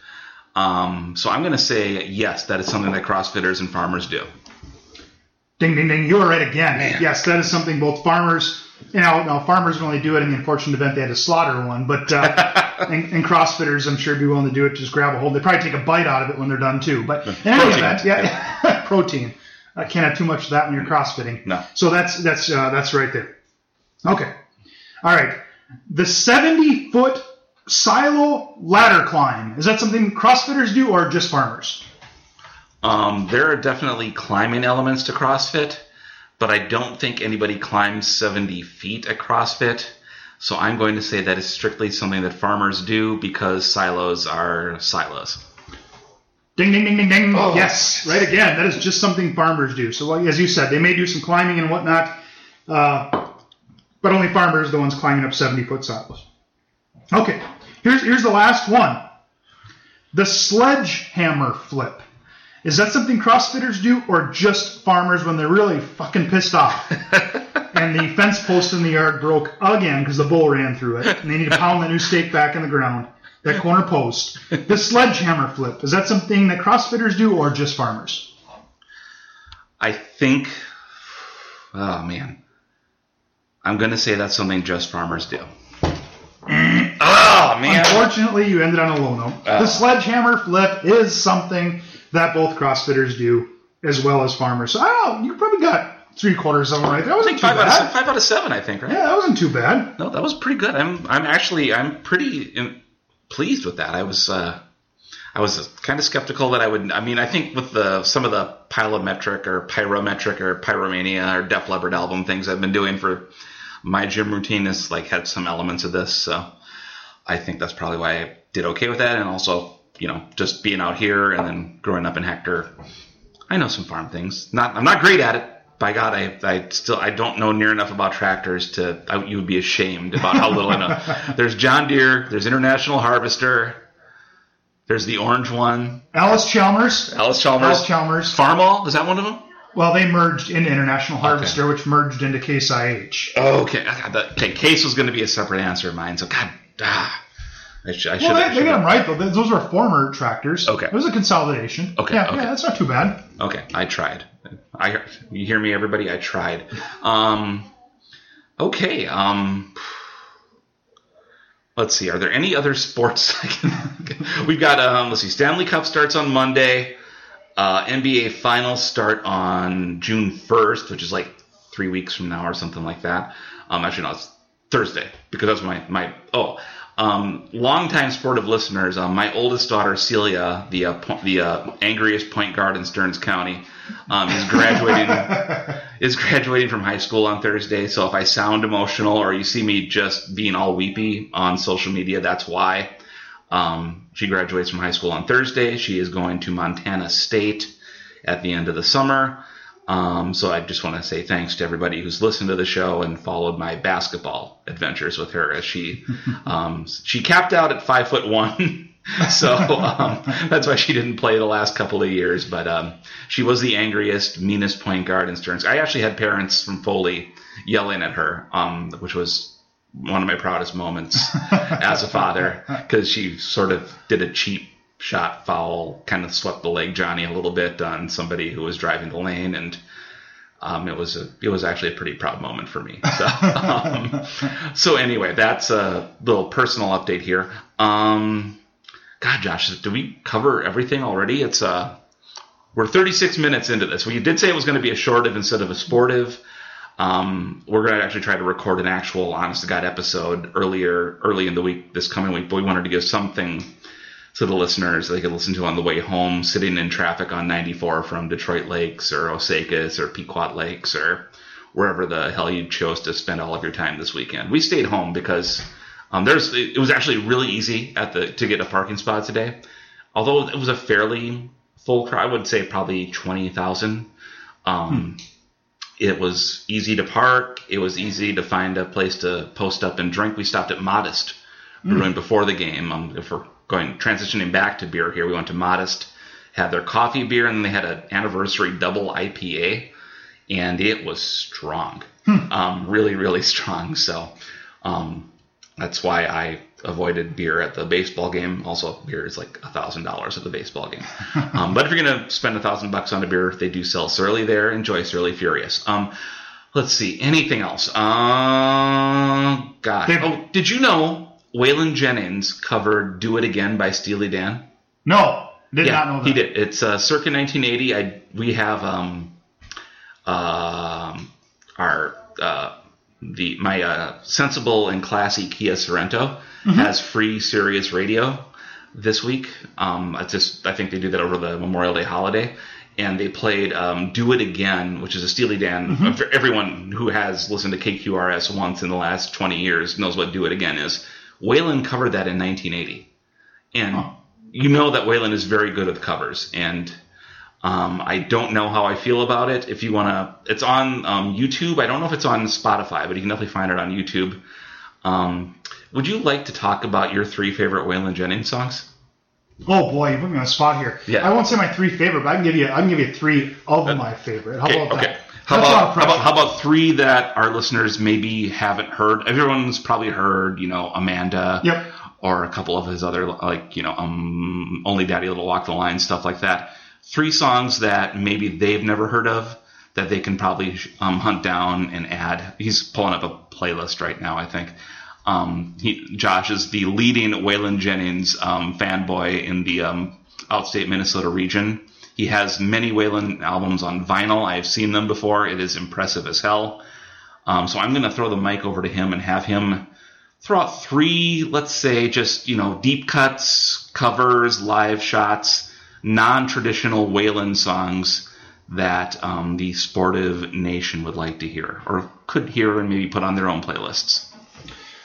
B: Um, so I'm going to say yes, that is something that CrossFitters and farmers do.
C: Ding ding ding! You are right again. Yes, that is something both farmers. You know, now farmers can only do it in the unfortunate event they had to slaughter one, but uh, and, and CrossFitters, I'm sure, would be willing to do it. Just grab a hold. They probably take a bite out of it when they're done too. But in any
B: Protein.
C: event, yeah, protein. I can't have too much of that when you're CrossFitting.
B: No.
C: So that's that's uh, that's right there. Okay. All right. The 70 foot silo ladder climb is that something CrossFitters do or just farmers?
B: Um, there are definitely climbing elements to CrossFit, but I don't think anybody climbs 70 feet at CrossFit. So I'm going to say that is strictly something that farmers do because silos are silos.
C: Ding, ding, ding, ding, ding.
B: Oh.
C: Yes, right again. That is just something farmers do. So, as you said, they may do some climbing and whatnot, uh, but only farmers are the ones climbing up 70 foot silos. Okay, here's, here's the last one the sledgehammer flip. Is that something CrossFitters do or just farmers when they're really fucking pissed off? and the fence post in the yard broke again because the bull ran through it, and they need to pound the new stake back in the ground. That corner post. The sledgehammer flip. Is that something that CrossFitters do or just farmers?
B: I think, oh man, I'm going to say that's something just farmers do. Oh man.
C: Unfortunately, you ended on a low note.
B: Oh.
C: The ah. sledgehammer flip is something that both CrossFitters do as well as farmers. So I don't know, you probably got three quarters of them right there. That
B: I
C: wasn't too
B: five out, of, five out of seven, I think, right?
C: Yeah, that wasn't too bad.
B: No, that was pretty good. I'm I'm actually I'm pretty pleased with that. I was uh, I was kind of skeptical that I would. I mean, I think with the some of the pilometric or pyrometric or pyromania or Def Leppard album things I've been doing for my gym routine has like had some elements of this. So I think that's probably why I did okay with that, and also you know just being out here and then growing up in Hector, I know some farm things. Not I'm not great at it. By God, I, I still I don't know near enough about tractors to I, you would be ashamed about how little I know. There's John Deere, there's International Harvester, there's the orange one,
C: Allis-Chalmers.
B: Alice Chalmers,
C: Allis-Chalmers.
B: Farmall, is that one of them?
C: Well, they merged into International Harvester, which merged into Case IH.
B: Oh, okay, I- okay. Case was going to be a separate answer of mine, so God, ah, I should. I should.
C: Well, they, they got them right though. Those were former tractors.
B: Okay.
C: It was a consolidation.
B: Okay,
C: Yeah,
B: okay.
C: yeah, that's not too bad.
B: Okay, I tried. I you hear me, everybody? I tried. Um, okay. Um, let's see. Are there any other sports? I can, we've got. Um, let's see. Stanley Cup starts on Monday. Uh, NBA finals start on June first, which is like three weeks from now or something like that. Um, actually, no, it's Thursday because that's my my oh. Um, longtime sportive listeners, uh, my oldest daughter Celia, the uh, po- the uh, angriest point guard in Stearns County, um, is graduating is graduating from high school on Thursday. So if I sound emotional or you see me just being all weepy on social media, that's why. Um, she graduates from high school on Thursday. She is going to Montana State at the end of the summer. Um, so I just want to say thanks to everybody who's listened to the show and followed my basketball adventures with her as she um, she capped out at five foot one. so um, that's why she didn't play the last couple of years. But um, she was the angriest, meanest point guard in Stearns. I actually had parents from Foley yelling at her, um, which was one of my proudest moments as a father because she sort of did a cheap shot foul, kind of swept the leg Johnny a little bit on somebody who was driving the lane, and um, it was a, it was actually a pretty proud moment for me. So, um, so anyway, that's a little personal update here. Um, God, Josh, did we cover everything already? It's uh, we're 36 minutes into this. We did say it was going to be a shortive instead of a sportive. Um, we're going to actually try to record an actual honest to God episode earlier, early in the week, this coming week, but we wanted to give something to the listeners they could listen to on the way home, sitting in traffic on 94 from Detroit Lakes or Osakis or Pequot Lakes or wherever the hell you chose to spend all of your time this weekend. We stayed home because um, there's it was actually really easy at the to get a parking spot today, although it was a fairly full crowd. I would say probably 20,000. Um, It was easy to park. It was easy to find a place to post up and drink. We stopped at Modist brewing before the game. Um, we're going transitioning back to beer here, we went to Modist, had their coffee beer, and then they had an anniversary double IPA, and it was strong, um, really, really strong. So um, that's why I avoided beer at the baseball game. Also, beer is like a thousand dollars at the baseball game. um, but if you're gonna spend a thousand bucks on a beer, they do sell Surly there. Enjoy Surly Furious. Um, let's see, anything else? Uh, God. Oh, did you know Waylon Jennings covered "Do It Again" by Steely Dan?
C: No, did not know that.
B: He did. It's uh, circa 1980. I we have um, um our uh, the my uh, sensible and classy Kia Sorento
C: Mm-hmm.
B: has free Sirius radio this week. Um, I just I think they do that over the Memorial Day holiday, and they played um, "Do It Again," which is a Steely Dan.
C: Mm-hmm.
B: Everyone who has listened to KQRS once in the last 20 years knows what "Do It Again" is. Waylon covered that in 1980, and you know that Waylon is very good with covers, and um, I don't know how I feel about it. If you want to, it's on um, YouTube. I don't know if it's on Spotify, but you can definitely find it on YouTube. Um, would you like to talk about your three favorite Waylon Jennings songs?
C: Oh boy, you put me on spot here.
B: Yeah.
C: I won't say my three favorite, but I can give you I can give you three of my favorite. How
B: Okay,
C: about
B: okay.
C: that?
B: How
C: That's a lot
B: about, how about how about three that our listeners maybe haven't heard? Everyone's probably heard, you know, Amanda.
C: Yep.
B: Or a couple of his other like, you know, um, Only Daddy That'll Walk the Line stuff like that. Three songs that maybe they've never heard of that they can probably um, hunt down and add. He's pulling up a playlist right now, I think. Um, he, Josh is the leading Waylon Jennings um, fanboy in the um, outstate Minnesota region. He has many Waylon albums on vinyl. I've seen them before. It is impressive as hell. Um, so I'm going to throw the mic over to him and have him throw out three, let's say, just you know, deep cuts, covers, live shots, non-traditional Waylon songs that um, the sportive nation would like to hear or could hear and maybe put on their own playlists.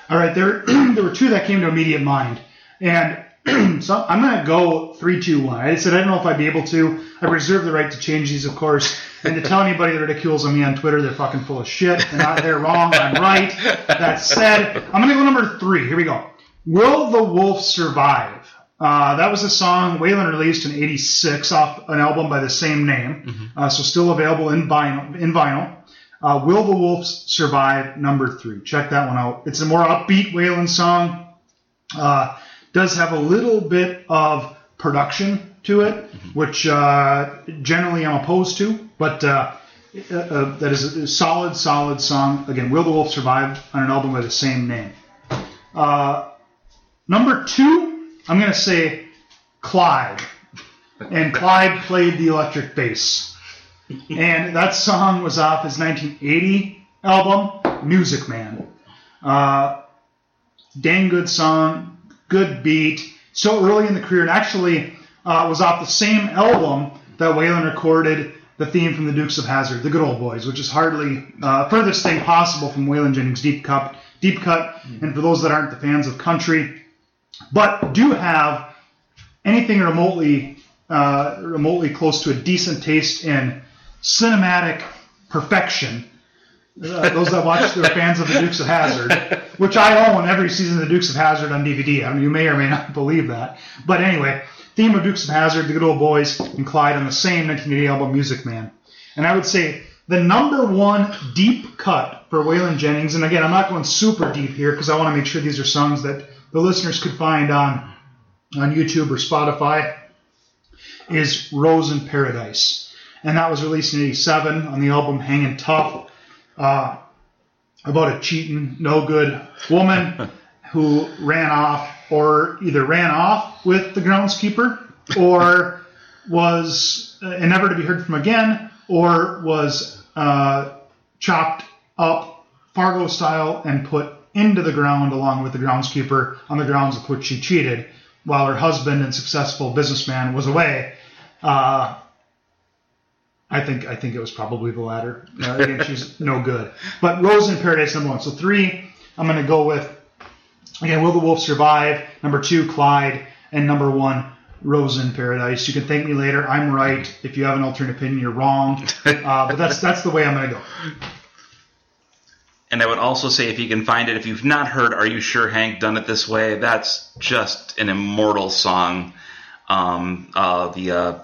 C: All right, there there were two that came to immediate mind, and so I'm gonna go three, two, one. I said I don't know if I'd be able to. I reserve the right to change these, of course, and to tell anybody that ridicules on me on Twitter, they're fucking full of shit. They're not. They're wrong. I'm right. That said, I'm gonna go number three. Here we go. Will the Wolf Survive? Uh, that was a song Waylon released in '86 off an album by the same name, uh, so still available in vinyl. In vinyl. Uh, Will the Wolves Survive? Number three. Check that one out. It's a more upbeat Waylon song. Uh, does have a little bit of production to it, which uh, generally I'm opposed to, but uh, uh, uh, that is a solid, solid song. Again, Will the Wolf Survive on an album by the same name. Uh, number two, I'm going to say Clyde. And Clyde played the electric bass. And that song was off his 1980 album, Music Man. Uh, dang good song, good beat. So early in the career, and actually uh, was off the same album that Waylon recorded the theme from the Dukes of Hazzard, the Good Old Boys, which is hardly uh, furthest thing possible from Waylon Jennings' deep cut. Deep cut, and for those that aren't the fans of country, but do have anything remotely uh, remotely close to a decent taste in cinematic perfection. Uh, those that watch they're fans of the Dukes of Hazzard, which I own every season of the Dukes of Hazzard on DVD. I don't you may or may not believe that, but anyway, theme of Dukes of Hazzard, the Good Old Boys, and Clyde on the same 1980 album, Music Man. And I would say the number one deep cut for Waylon Jennings, and again, I'm not going super deep here because I want to make sure these are songs that the listeners could find on on YouTube or Spotify, is Rose in Paradise. And that was released in 87 on the album Hangin' Tough, uh, about a cheating, no good woman who ran off, or either ran off with the groundskeeper, or was uh, and never to be heard from again, or was uh, chopped up Fargo style and put into the ground along with the groundskeeper on the grounds of which she cheated, while her husband and successful businessman was away. Uh, I think I think it was probably the latter. Uh, again, she's no good. But Rose in Paradise number one. So three, I'm going to go with again. Will the Wolf survive? Number two, Clyde, and number one, Rose in Paradise. You can thank me later. I'm right. If you have an alternate opinion, you're wrong. Uh, but that's that's the way I'm going to go.
B: And I would also say, if you can find it, if you've not heard "Are You Sure Hank Done It This Way," that's just an immortal song. Um, uh, the uh,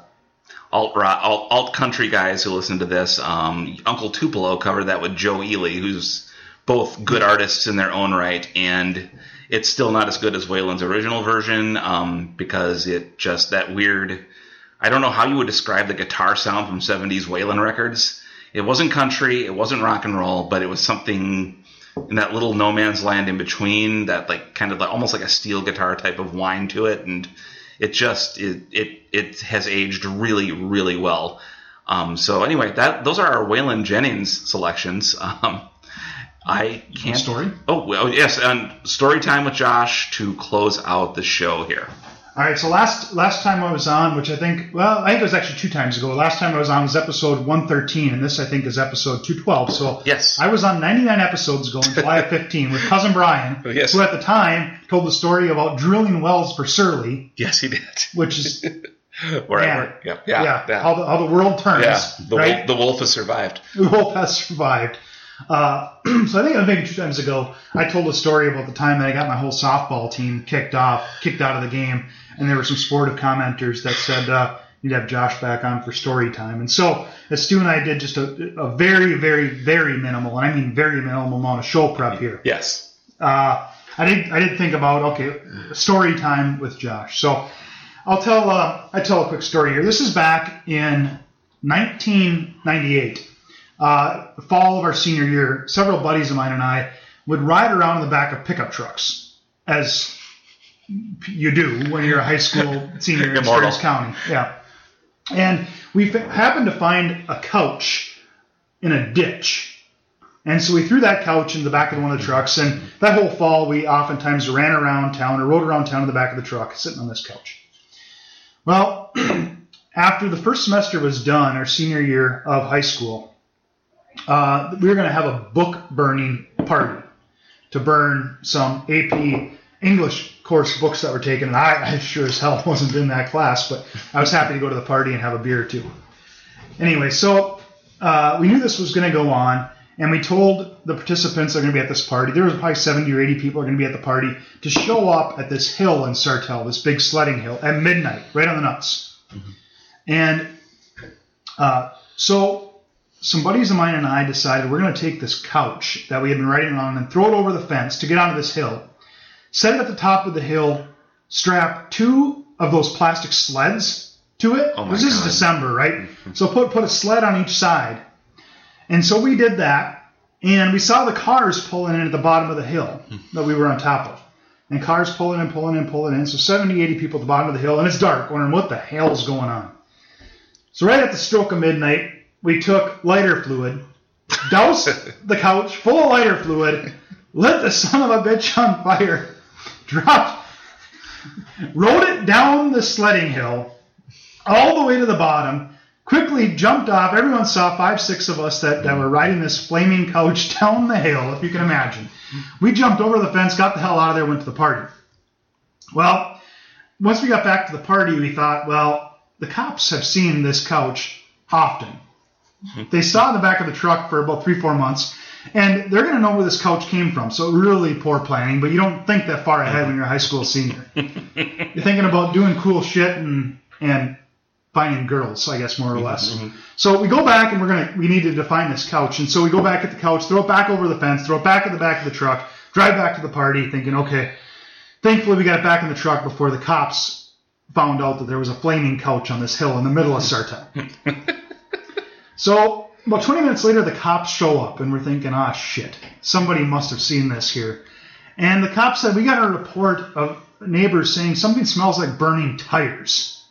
B: alt rock, alt, alt country guys who listen to this, um, Uncle Tupelo covered that with Joe Ely, who's both good artists in their own right, and it's still not as good as Waylon's original version um, because it just that weird. I don't know how you would describe the guitar sound from '70s Waylon records. It wasn't country, it wasn't rock and roll, but it was something in that little no man's land in between that like kind of like, almost like a steel guitar type of whine to it, and it just it it, it has aged really really well. Um, so anyway, that those are our Waylon Jennings selections. Um, I can't
C: story?
B: Oh well, yes, and story time with Josh to close out the show here.
C: All right, so last last time I was on, which I think, well, I think it was actually two times ago. Last time I was on was episode 113, and this I think is episode 212. So
B: Yes.
C: I was on 99 episodes ago in July of 15 with cousin Brian,
B: Yes.
C: who at the time told the story about drilling wells for Surly,
B: Yes, he did.
C: which is
B: Wherever. Yeah. Yeah. yeah.
C: how the how the world turns,
B: Yeah, the,
C: right?
B: wolf, the wolf has survived.
C: the wolf has survived. Uh, so I think I was maybe two times ago. I told a story about the time that I got my whole softball team kicked off, kicked out of the game, and there were some sportive commenters that said uh, you'd have Josh back on for story time. And so as Stu and I did just a, a very, very, very minimal, and I mean very minimal amount of show prep here.
B: Yes.
C: Uh, I did I did think about okay story time with Josh. So I'll tell uh, I tell a quick story here. This is back in 1998, uh, the fall of our senior year. Several buddies of mine and I would ride around in the back of pickup trucks, as you do when you're a high school senior in. Stearns County. Yeah, and we f- happened to find a couch in a ditch. And so we threw that couch in the back of one of the trucks, and that whole fall we oftentimes ran around town or rode around town in the back of the truck, sitting on this couch. Well, after the first semester was done, our senior year of high school, uh, we were going to have a book burning party to burn some AP English course books that were taken. And I, I sure as hell wasn't in that class, but I was happy to go to the party and have a beer or two. Anyway, so uh, we knew this was going to go on, and we told the participants that are going to be at this party. There was probably 70 or 80 people are going to be at the party to show up at this hill in Sartell, this big sledding hill, at midnight, right on the nuts. And uh, so some buddies of mine and I decided we're going to take this couch that we had been riding on and throw it over the fence to get onto this hill. Set it at the top of the hill, strap two of those plastic sleds to it.
B: Oh
C: this is December, right? Mm-hmm. So put put a sled on each side. And so we did that, and we saw the cars pulling in at the bottom of the hill hmm. that we were on top of. And cars pulling in, pulling in, pulling in. So 70, 80 people at the bottom of the hill, and it's dark, wondering what the hell's going on. So right at the stroke of midnight, we took lighter fluid, doused the couch full of lighter fluid, lit the son of a bitch on fire, dropped, rode it down the sledding hill, all the way to the bottom, quickly jumped off. Everyone saw five, six of us that, that were riding this flaming couch down the hill, if you can imagine. We jumped over the fence, got the hell out of there, went to the party. Well, once we got back to the party, we thought, well, the cops have seen this couch often. They saw in the back of the truck for about three, four months, and they're going to know where this couch came from. So really poor planning, but you don't think that far ahead when you're a high school senior. you're thinking about doing cool shit and and finding girls, I guess more or mm-hmm, less. Mm-hmm. So we go back and we're gonna we need to find this couch, and so we go back at the couch, throw it back over the fence, throw it back at the back of the truck, drive back to the party, thinking, okay. Thankfully, we got it back in the truck before the cops found out that there was a flaming couch on this hill in the middle of Sartell. so about 20 minutes later, the cops show up, and we're thinking, ah, shit, somebody must have seen this here. And the cops said, we got a report of neighbors saying something smells like burning tires.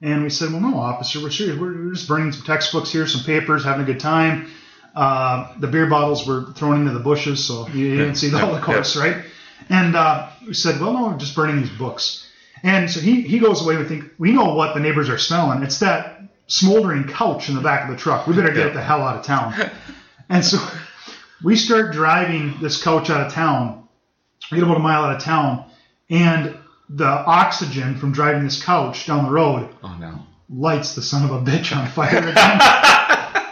C: And we said, well, no, officer, we're serious. We're just burning some textbooks here, some papers, having a good time. Uh, the beer bottles were thrown into the bushes, so you, you didn't see the whole course, right? And uh, we said, well, no, we're just burning these books. And so he, he goes away. We think we know what the neighbors are smelling. It's that smoldering couch in the back of the truck. We better get the hell out of town. And so we start driving this couch out of town. We get about a mile out of town, and the oxygen from driving this couch down the road
B: Oh no.
C: lights the son of a bitch on fire again.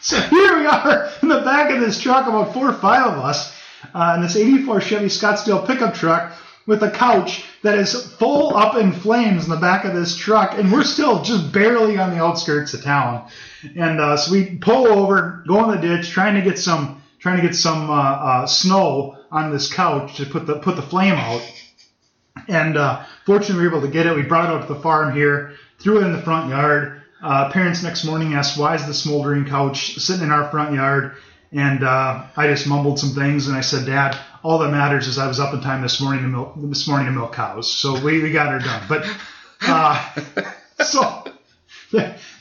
C: so here we are in the back of this truck, about four or five of us, uh, in this 84 Chevy Scottsdale pickup truck with a couch that is full up in flames in the back of this truck, and we're still just barely on the outskirts of town. And uh, so we pull over, go in the ditch, trying to get some trying to get some uh, uh, snow on this couch to put the put the flame out. And uh, fortunately, we were able to get it. We brought it up to the farm here, threw it in the front yard. Uh, parents next morning asked, "Why is the smoldering couch sitting in our front yard?" And uh, I just mumbled some things, and I said, "Dad, all that matters is I was up in time this morning to milk this morning to milk cows, so we, we got her done." But uh, so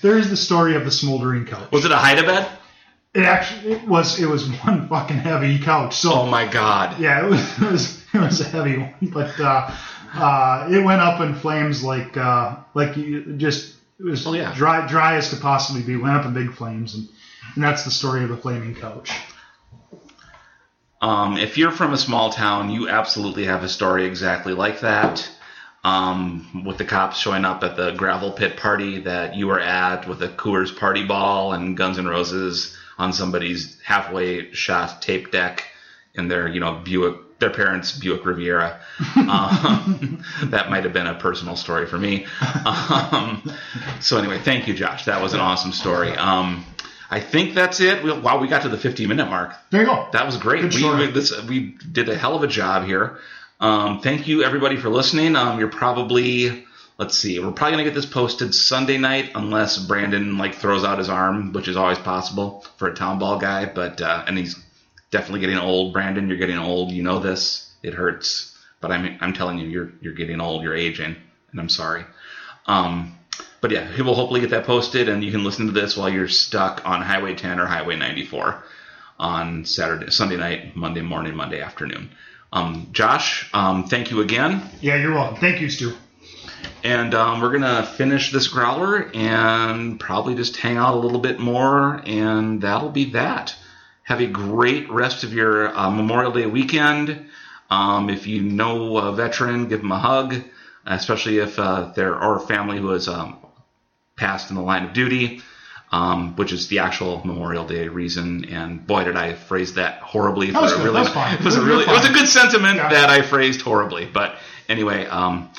C: there's the story of the smoldering couch.
B: Was it a hide bed?
C: It actually it was it was one fucking heavy couch. So
B: Oh my god.
C: yeah, it was, it was it was a heavy one, but uh, uh, it went up in flames like uh, like you just it was
B: Oh, yeah.
C: dry dry as could possibly be. Went up in big flames, and, and that's the story of the flaming couch.
B: Um, if you're from a small town, you absolutely have a story exactly like that. Um, with the cops showing up at the gravel pit party that you were at with a Coors party ball and Guns N' Roses on somebody's halfway shot tape deck in their, you know, Buick, their parents' Buick Riviera. Um, that might have been a personal story for me. Um, so anyway, thank you, Josh. That was an awesome story. Um, I think that's it. We, wow, we got to the 15 minute mark.
C: There you go.
B: That was great.
C: Good
B: We, we, this, we did a hell of a job here. Um, thank you everybody for listening. Um, you're probably, let's see, we're probably gonna get this posted Sunday night unless Brandon like throws out his arm, which is always possible for a town ball guy. But uh, and he's definitely getting old. Brandon, you're getting old. You know this. It hurts, but I'm I'm telling you, you're you're getting old. You're aging, and I'm sorry. Um, but yeah, he will hopefully get that posted, and you can listen to this while you're stuck on Highway 10 or Highway 94 on Saturday, Sunday night, Monday morning, Monday afternoon. Um, Josh, um, thank you again,
C: Yeah, you're welcome. Thank you, Stu.
B: and um, we're gonna finish this growler and probably just hang out a little bit more, and that'll be that. Have a great rest of your uh, Memorial Day weekend. Um, if you know a veteran, give them a hug, especially if uh, they're or a family who is um, passed in the line of duty, um, which is the actual Memorial Day reason. And boy, did I phrase that horribly.
C: That was good.
B: really,
C: That was fine.
B: It was a
C: You're
B: really, it was a good sentiment
C: Yeah.
B: that I phrased horribly. But anyway, um,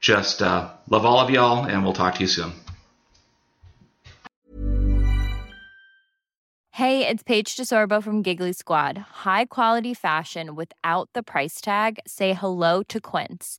B: just uh, love all of y'all, and we'll talk to you soon.
A: Hey, it's Paige DeSorbo from Giggly Squad. High quality fashion without the price tag. Say hello to Quince.